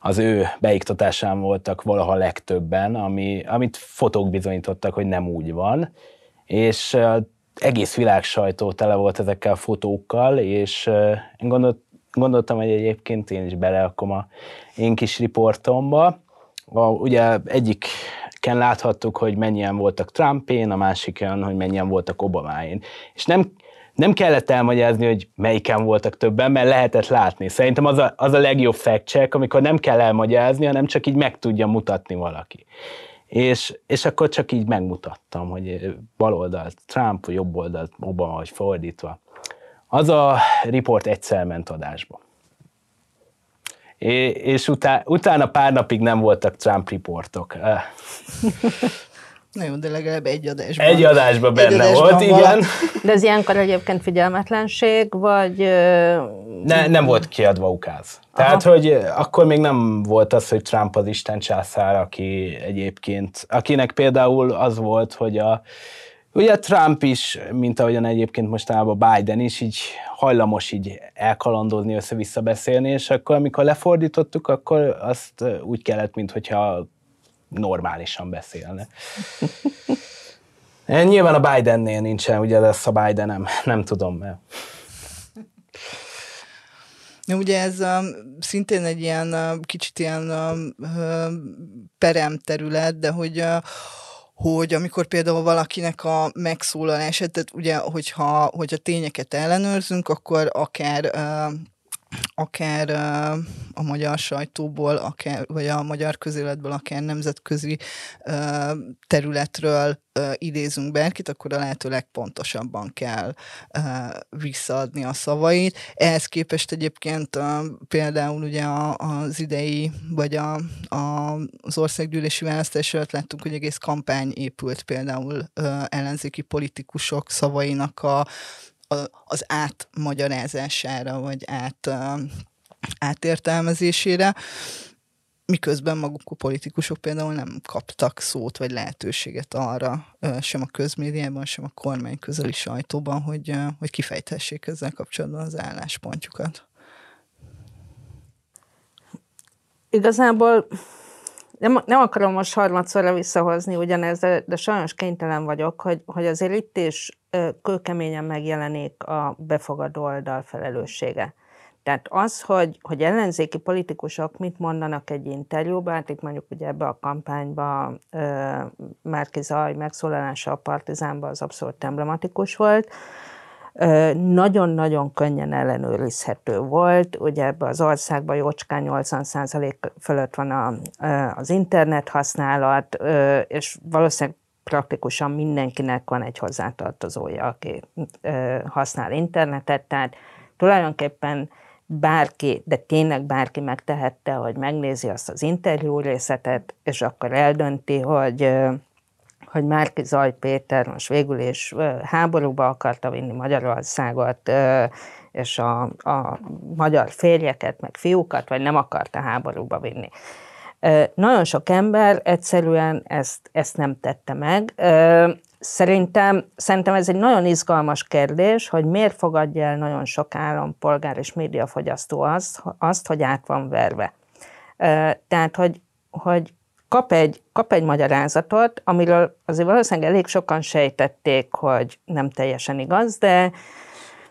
az ő beiktatásán voltak valaha legtöbben, ami, amit fotók bizonyítottak, hogy nem úgy van, és egész világ sajtó tele volt ezekkel a fotókkal, és gondolt, gondoltam, hogy egyébként én is belerakom a én kis riportomba. A, ugye egyikken láthattuk, hogy mennyien voltak Trumpén, a másikon, hogy mennyien voltak Obamáin. És nem nem kellett elmagyarázni, hogy melyiken voltak többen, mert lehetett látni. Szerintem az a, az a legjobb fact check, amikor nem kell elmagyarázni, hanem csak így meg tudja mutatni valaki. És, és akkor csak így megmutattam, hogy bal oldalt Trump, jobb oldalt Obama, vagy fordítva. Az a riport egyszer ment adásba. És utá, utána pár napig nem voltak Trump riportok. Na jó, de legalább egy adásban. Egy adásban benne egy adásban volt, van. igen. De ez ilyenkor egyébként figyelmetlenség, vagy... Ne, nem volt kiadva ukáz. Tehát, Aha. hogy akkor még nem volt az, hogy Trump az Isten császár, aki egyébként, akinek például az volt, hogy a, ugye Trump is, mint ahogyan egyébként mostanában Biden is, így hajlamos így elkalandozni, össze-vissza beszélni, és akkor amikor lefordítottuk, akkor azt úgy kellett, mintha normálisan beszélne. Nyilván a Bidennél nincsen, ugye lesz a Biden, nem, nem tudom, mert... Na, ugye ez um, szintén egy ilyen uh, kicsit ilyen uh, perem terület, de hogy uh, hogy amikor például valakinek a megszólalását, tehát ugye, hogyha, hogyha tényeket ellenőrzünk, akkor akár uh, akár a magyar sajtóból, akár, vagy a magyar közéletből, akár nemzetközi területről idézünk bárkit, akkor a lehető legpontosabban kell visszaadni a szavait. Ehhez képest egyébként például ugye az idei, vagy a, a, az országgyűlési választás előtt láttunk, hogy egész kampány épült például ellenzéki politikusok szavainak a az átmagyarázására, vagy át, átértelmezésére, miközben maguk a politikusok például nem kaptak szót vagy lehetőséget arra, sem a közmédiában, sem a kormány közeli sajtóban, hogy, hogy kifejtessék ezzel kapcsolatban az álláspontjukat. Igazából nem, nem akarom most harmadszorra visszahozni ugyanez, de, de sajnos kénytelen vagyok, hogy, hogy azért itt is kőkeményen megjelenik a befogadó oldal felelőssége. Tehát az, hogy, hogy ellenzéki politikusok mit mondanak egy interjúban, hát itt mondjuk ugye ebbe a kampányba Márki Zaj megszólalása a Partizánban az abszolút emblematikus volt, nagyon-nagyon könnyen ellenőrizhető volt. Ugye ebben az országban jócskán 80% fölött van a, az internet használat, és valószínűleg praktikusan mindenkinek van egy hozzátartozója, aki használ internetet, tehát tulajdonképpen bárki, de tényleg bárki megtehette, hogy megnézi azt az interjú részletet, és akkor eldönti, hogy hogy Márki Zaj Péter most végül is háborúba akarta vinni Magyarországot, és a, a magyar férjeket, meg fiúkat, vagy nem akarta háborúba vinni. Nagyon sok ember egyszerűen ezt, ezt nem tette meg. Szerintem, szerintem ez egy nagyon izgalmas kérdés, hogy miért fogadja el nagyon sok állampolgár és médiafogyasztó azt, azt hogy át van verve. Tehát, hogy, hogy kap egy, kap egy magyarázatot, amiről azért valószínűleg elég sokan sejtették, hogy nem teljesen igaz, de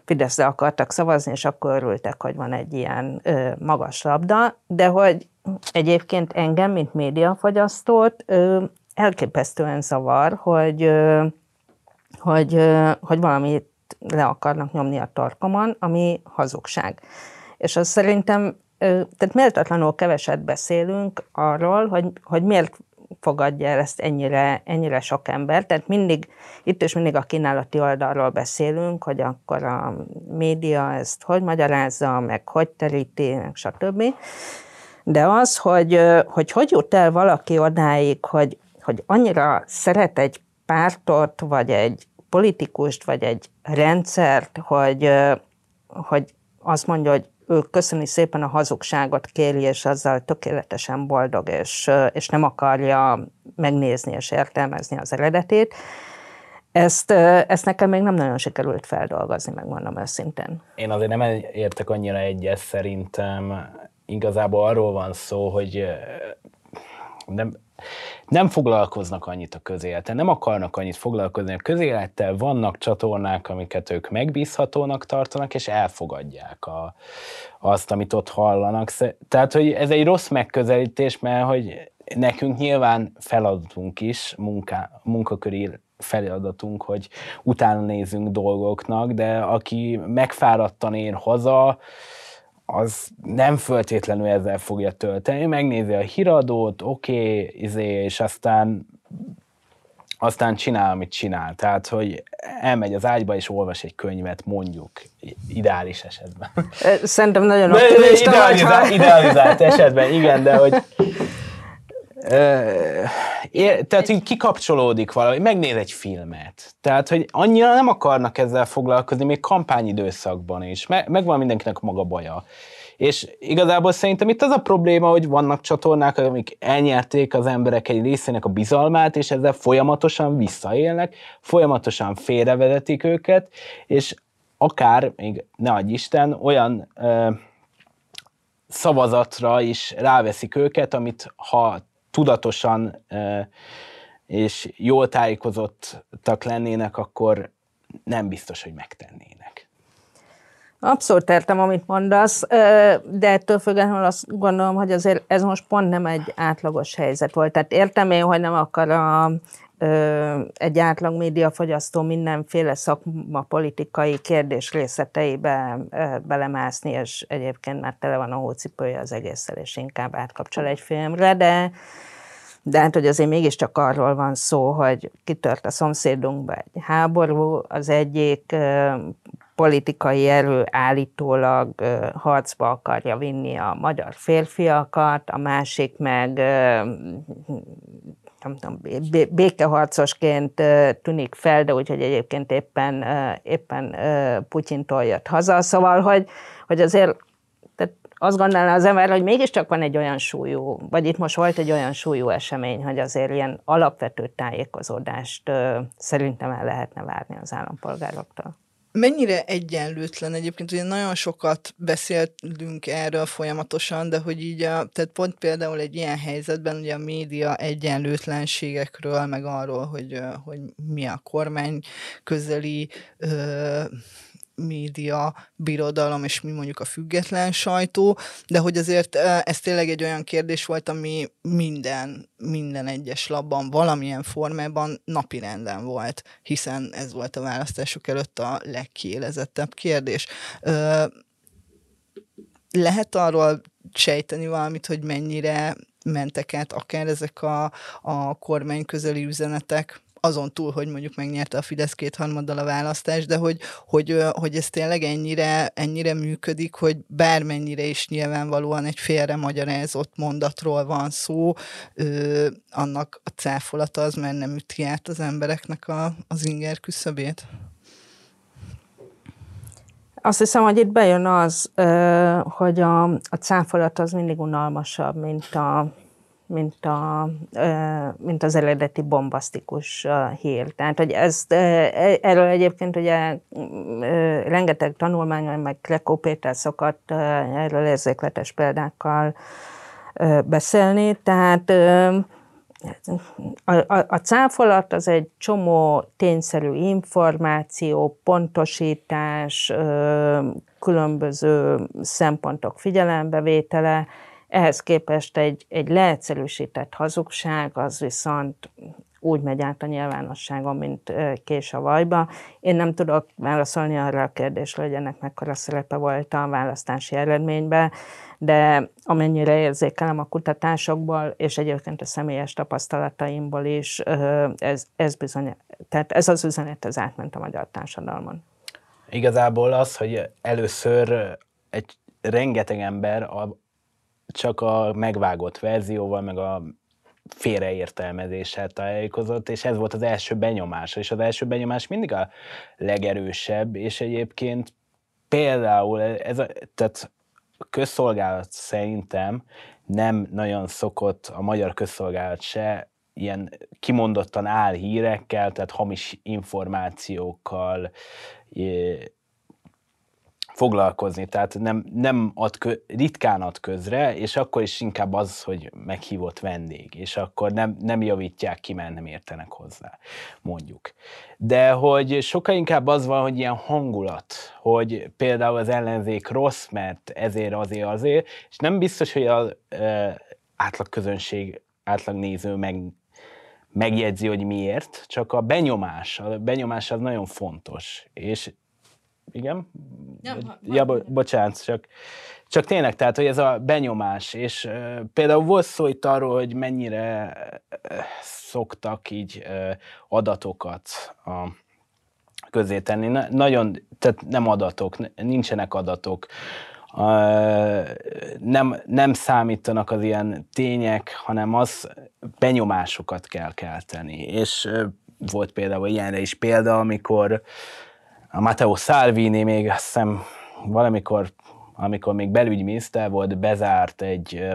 Fideszre akartak szavazni, és akkor örültek, hogy van egy ilyen ö, magas labda, de hogy egyébként engem, mint médiafogyasztót, ö, elképesztően zavar, hogy, ö, hogy, ö, hogy valamit le akarnak nyomni a tarkomon, ami hazugság. És az szerintem tehát méltatlanul keveset beszélünk arról, hogy, hogy miért fogadja el ezt ennyire, ennyire sok ember. Tehát mindig, itt is mindig a kínálati oldalról beszélünk, hogy akkor a média ezt hogy magyarázza, meg hogy teríti, meg stb. De az, hogy, hogy hogy jut el valaki odáig, hogy, hogy annyira szeret egy pártot, vagy egy politikust, vagy egy rendszert, hogy, hogy azt mondja, hogy ő köszöni szépen a hazugságot kéri, és azzal tökéletesen boldog, és, és nem akarja megnézni és értelmezni az eredetét. Ezt, ezt nekem még nem nagyon sikerült feldolgozni, megmondom őszintén. Én azért nem értek annyira egyet, szerintem igazából arról van szó, hogy nem, nem foglalkoznak annyit a közélettel, nem akarnak annyit foglalkozni a közélettel, vannak csatornák, amiket ők megbízhatónak tartanak, és elfogadják a, azt, amit ott hallanak. Tehát, hogy ez egy rossz megközelítés, mert hogy nekünk nyilván feladatunk is, munká, munkaköri feladatunk, hogy utána nézünk dolgoknak, de aki megfáradtan ér haza, az nem föltétlenül ezzel fogja tölteni, megnézi a híradót, oké, okay, izé, és aztán aztán csinál, amit csinál. Tehát, hogy elmegy az ágyba és olvas egy könyvet, mondjuk, ideális esetben. Szerintem nagyon optimista idealizált, idealizált esetben, igen, de hogy tehát így kikapcsolódik valami, megnéz egy filmet. Tehát, hogy annyira nem akarnak ezzel foglalkozni, még kampányidőszakban is. Me, megvan mindenkinek maga baja. És igazából szerintem itt az a probléma, hogy vannak csatornák, amik elnyerték az emberek egy részének a bizalmát, és ezzel folyamatosan visszaélnek, folyamatosan félrevezetik őket, és akár, még ne adj Isten, olyan ö, szavazatra is ráveszik őket, amit ha tudatosan és jól tájékozottak lennének, akkor nem biztos, hogy megtennének. Abszolút értem, amit mondasz, de ettől függetlenül azt gondolom, hogy azért ez most pont nem egy átlagos helyzet volt. Tehát értem én, hogy nem akar a egy átlag médiafogyasztó mindenféle szakma politikai kérdés részleteibe belemászni, és egyébként már tele van a hócipője az egésszel, és inkább átkapcsol egy filmre, de de hát, hogy azért mégiscsak arról van szó, hogy kitört a szomszédunkba egy háború, az egyik politikai erő állítólag harcba akarja vinni a magyar férfiakat, a másik meg nem tudom, békeharcosként tűnik fel, de úgyhogy egyébként éppen, éppen Putyintól jött haza. Szóval, hogy, hogy azért tehát azt gondolná az ember, hogy mégiscsak van egy olyan súlyú, vagy itt most volt egy olyan súlyú esemény, hogy azért ilyen alapvető tájékozódást szerintem el lehetne várni az állampolgároktól. Mennyire egyenlőtlen egyébként, ugye nagyon sokat beszéltünk erről folyamatosan, de hogy így, a, tehát pont például egy ilyen helyzetben ugye a média egyenlőtlenségekről, meg arról, hogy, hogy mi a kormány közeli média birodalom, és mi mondjuk a független sajtó, de hogy azért ez tényleg egy olyan kérdés volt, ami minden, minden egyes labban valamilyen formában napirenden volt, hiszen ez volt a választások előtt a legkiélezettebb kérdés. Lehet arról sejteni valamit, hogy mennyire mentek át akár ezek a, a kormány közeli üzenetek azon túl, hogy mondjuk megnyerte a Fidesz kétharmaddal a választást, de hogy, hogy, hogy ez tényleg ennyire, ennyire működik, hogy bármennyire is nyilvánvalóan egy félre magyarázott mondatról van szó, ö, annak a cáfolata az már nem üti át az embereknek a, az inger küszöbét. Azt hiszem, hogy itt bejön az, hogy a, a cáfolat az mindig unalmasabb, mint a, mint, a, mint az eredeti bombasztikus hír. Tehát, hogy ezt, e, erről egyébként ugye rengeteg tanulmány, meg Krekó Péter szokott erről érzékletes példákkal beszélni, tehát a, a, a cáfolat az egy csomó tényszerű információ, pontosítás, különböző szempontok figyelembevétele, ehhez képest egy, egy leegyszerűsített hazugság, az viszont úgy megy át a nyilvánosságon, mint kés a vajba. Én nem tudok válaszolni arra a kérdésre, hogy ennek mekkora szerepe volt a választási eredményben, de amennyire érzékelem a kutatásokból, és egyébként a személyes tapasztalataimból is, ez, ez bizony, tehát ez az üzenet, ez átment a magyar társadalmon. Igazából az, hogy először egy rengeteg ember csak a megvágott verzióval, meg a félreértelmezéssel találkozott, és ez volt az első benyomás, és az első benyomás mindig a legerősebb, és egyébként például ez a, tehát a közszolgálat szerintem nem nagyon szokott a magyar közszolgálat se ilyen kimondottan álhírekkel, tehát hamis információkkal foglalkozni, tehát nem, nem ad kö, ritkán ad közre, és akkor is inkább az, hogy meghívott vendég, és akkor nem, nem javítják ki, mert nem értenek hozzá, mondjuk. De hogy sokkal inkább az van, hogy ilyen hangulat, hogy például az ellenzék rossz, mert ezért, azért, azért, és nem biztos, hogy az e, átlag közönség, átlag néző meg, megjegyzi, hogy miért, csak a benyomás, a benyomás az nagyon fontos, és igen? Ja, ja bo- bocsánat, csak, csak tényleg, tehát, hogy ez a benyomás, és uh, például volt szó itt arról, hogy mennyire uh, szoktak így uh, adatokat a közé tenni. Na, nagyon, tehát nem adatok, nincsenek adatok, uh, nem, nem számítanak az ilyen tények, hanem az benyomásokat kell kelteni. És uh, volt például ilyenre is példa, amikor uh, a Matteo Salvini még azt hiszem valamikor, amikor még belügyminiszter volt, bezárt egy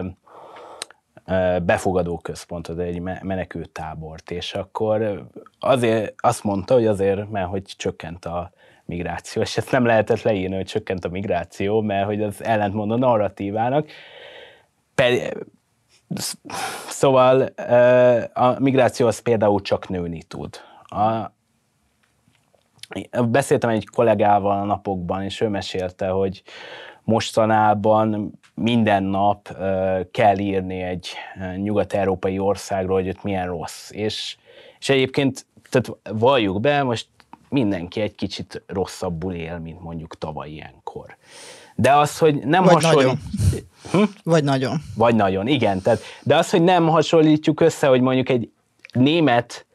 befogadó központot, egy menekültábort, és akkor azért azt mondta, hogy azért, mert hogy csökkent a migráció, és ezt nem lehetett leírni, hogy csökkent a migráció, mert hogy az ellentmond a narratívának. Szóval a migráció az például csak nőni tud. A, Beszéltem egy kollégával a napokban, és ő mesélte, hogy mostanában minden nap kell írni egy nyugat-európai országról, hogy ott milyen rossz. És És egyébként, tehát valljuk be, most mindenki egy kicsit rosszabbul él, mint mondjuk tavaly ilyenkor. De az, hogy nem Vagy hasonlít... nagyon. Hm? Vagy nagyon. Vagy nagyon, igen. Tehát, de az, hogy nem hasonlítjuk össze, hogy mondjuk egy német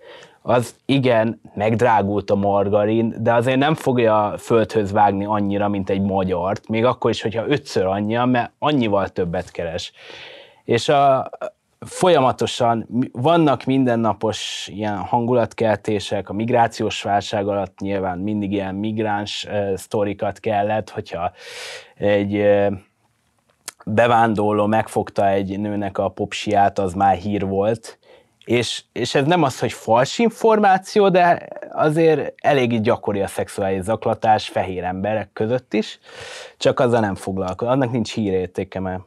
az igen, megdrágult a margarin, de azért nem fogja földhöz vágni annyira, mint egy magyart, még akkor is, hogyha ötször annyi, mert annyival többet keres. És a, folyamatosan vannak mindennapos ilyen hangulatkeltések, a migrációs válság alatt nyilván mindig ilyen migráns uh, sztorikat kellett, hogyha egy uh, bevándorló megfogta egy nőnek a popsiát, az már hír volt, és, és ez nem az, hogy fals információ, de azért elég gyakori a szexuális zaklatás fehér emberek között is, csak azzal nem foglalkozik. Annak nincs hírértéke, mert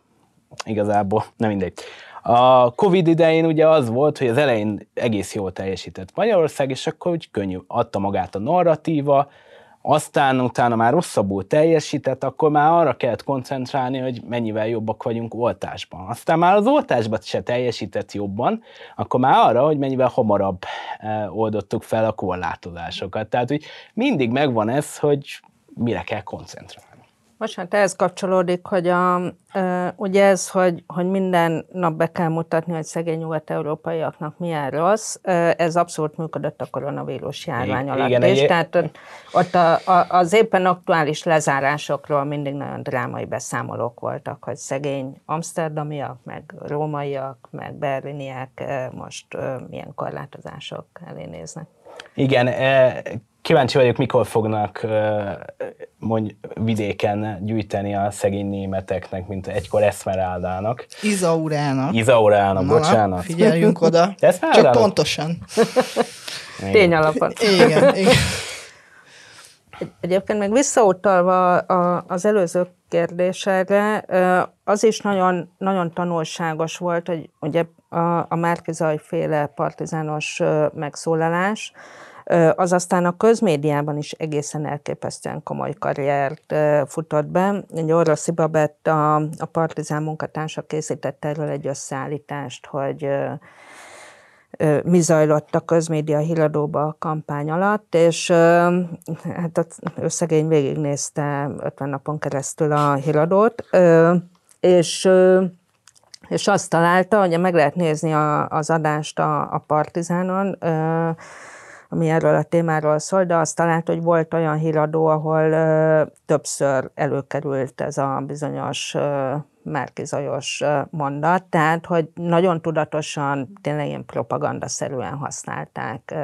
igazából nem mindegy. A Covid idején ugye az volt, hogy az elején egész jól teljesített Magyarország, és akkor úgy könnyű adta magát a narratíva, aztán utána már rosszabbul teljesített, akkor már arra kellett koncentrálni, hogy mennyivel jobbak vagyunk oltásban. Aztán már az oltásban se teljesített jobban, akkor már arra, hogy mennyivel hamarabb eh, oldottuk fel a korlátozásokat. Tehát, hogy mindig megvan ez, hogy mire kell koncentrálni. Bocsánat, ehhez kapcsolódik, hogy a, ugye ez, hogy, hogy minden nap be kell mutatni, hogy szegény nyugat-európaiaknak milyen rossz, ez abszolút működött a koronavírus járvány alatt igen, is. Egy... Tehát ott a, a, az éppen aktuális lezárásokról mindig nagyon drámai beszámolók voltak, hogy szegény amsterdamiak, meg rómaiak, meg berliniek most milyen korlátozások elé néznek. Igen, e, Kíváncsi vagyok, mikor fognak mondj, vidéken gyűjteni a szegény németeknek, mint egykor Eszmeráldának. Izaurának. Izaurának, bocsánat. Figyeljünk oda. Csak pontosan. Tény alapon. Igen, igen. Egyébként meg visszautalva az előző kérdésre, az is nagyon, nagyon tanulságos volt, hogy ugye a, a Márkizaj féle partizános megszólalás, az aztán a közmédiában is egészen elképesztően komoly karriert futott be. Egy Orroszi Babett, a, a Partizán munkatársa készített erről egy összeállítást, hogy mi zajlott a közmédia híradóba a kampány alatt, és hát ő szegény végignézte 50 napon keresztül a híradót, és és azt találta, hogy meg lehet nézni az adást a, a Partizánon, ami erről a témáról szól, de azt talált, hogy volt olyan híradó, ahol ö, többször előkerült ez a bizonyos ö, Márkizajos mondat, tehát hogy nagyon tudatosan, tényleg ilyen propagandaszerűen használták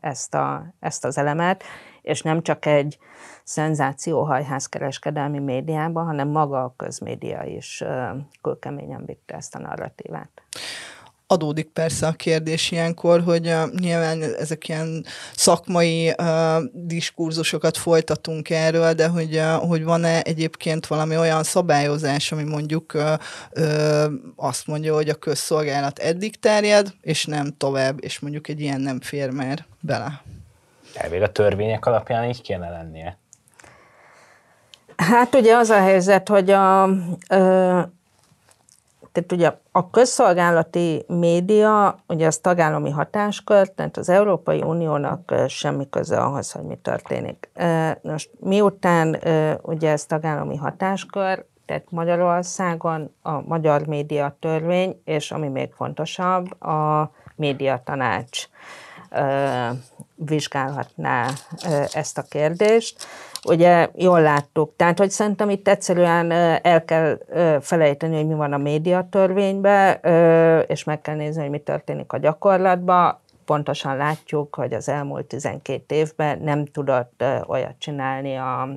ezt, a, ezt az elemet, és nem csak egy szenzációhajházkereskedelmi médiában, hanem maga a közmédia is kőkeményen vitte ezt a narratívát adódik persze a kérdés ilyenkor, hogy uh, nyilván ezek ilyen szakmai uh, diskurzusokat folytatunk erről, de hogy, uh, hogy van-e egyébként valami olyan szabályozás, ami mondjuk uh, uh, azt mondja, hogy a közszolgálat eddig terjed, és nem tovább, és mondjuk egy ilyen nem fér már bele. Elvég a törvények alapján így kéne lennie. Hát ugye az a helyzet, hogy a, tehát ugye a közszolgálati média, ugye az tagállami hatáskör, tehát az Európai Uniónak semmi köze ahhoz, hogy mi történik. Most miután ugye ez tagállami hatáskör, tehát Magyarországon a magyar média törvény, és ami még fontosabb, a média tanács vizsgálhatná ezt a kérdést. Ugye jól láttuk, tehát hogy szerintem itt egyszerűen el kell felejteni, hogy mi van a médiatörvényben, és meg kell nézni, hogy mi történik a gyakorlatban. Pontosan látjuk, hogy az elmúlt 12 évben nem tudott olyat csinálni a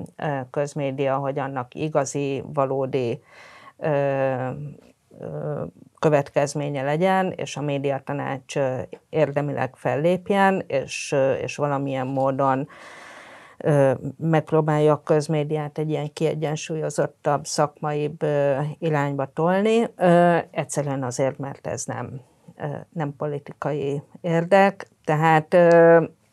közmédia, hogy annak igazi, valódi következménye legyen, és a médiatanács érdemileg fellépjen, és, és valamilyen módon megpróbálja a közmédiát egy ilyen kiegyensúlyozottabb, szakmaibb irányba tolni. Egyszerűen azért, mert ez nem, nem politikai érdek. Tehát,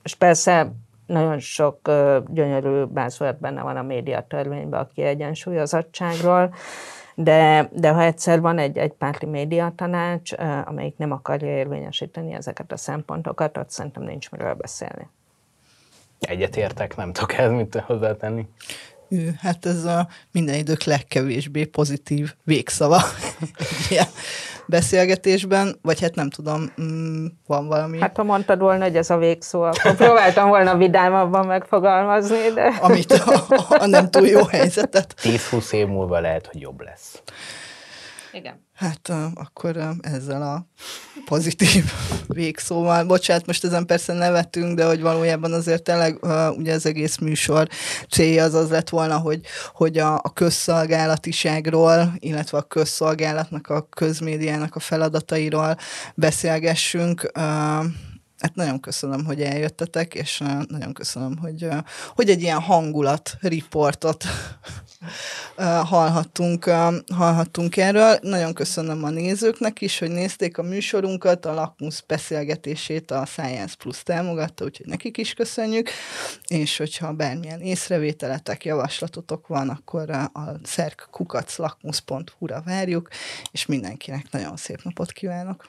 és persze nagyon sok gyönyörű bázvert benne van a médiatörvényben a kiegyensúlyozottságról, de, de ha egyszer van egy, egy párti média tanács, amelyik nem akarja érvényesíteni ezeket a szempontokat, ott szerintem nincs miről beszélni. Egyetértek, nem tudok ez mit hozzátenni. Ő, hát ez a minden idők legkevésbé pozitív végszava ilyen beszélgetésben, vagy hát nem tudom, mm, van valami... Hát ha mondtad volna, hogy ez a végszó, akkor próbáltam volna vidámabban megfogalmazni, de... Amit a, a nem túl jó helyzetet. 10-20 év múlva lehet, hogy jobb lesz. Igen. Hát akkor ezzel a pozitív végszóval, bocsánat, most ezen persze nevetünk, de hogy valójában azért tényleg ugye az egész műsor célja az az lett volna, hogy, hogy a, a közszolgálatiságról, illetve a közszolgálatnak, a közmédiának a feladatairól beszélgessünk. Hát nagyon köszönöm, hogy eljöttetek, és nagyon köszönöm, hogy, hogy egy ilyen hangulat riportot hallhattunk, hallhattunk erről. Nagyon köszönöm a nézőknek is, hogy nézték a műsorunkat, a Lakmus beszélgetését a Science Plus támogatta, úgyhogy nekik is köszönjük, és hogyha bármilyen észrevételetek, javaslatotok van, akkor a szerkkukaclakmus.hu-ra várjuk, és mindenkinek nagyon szép napot kívánok!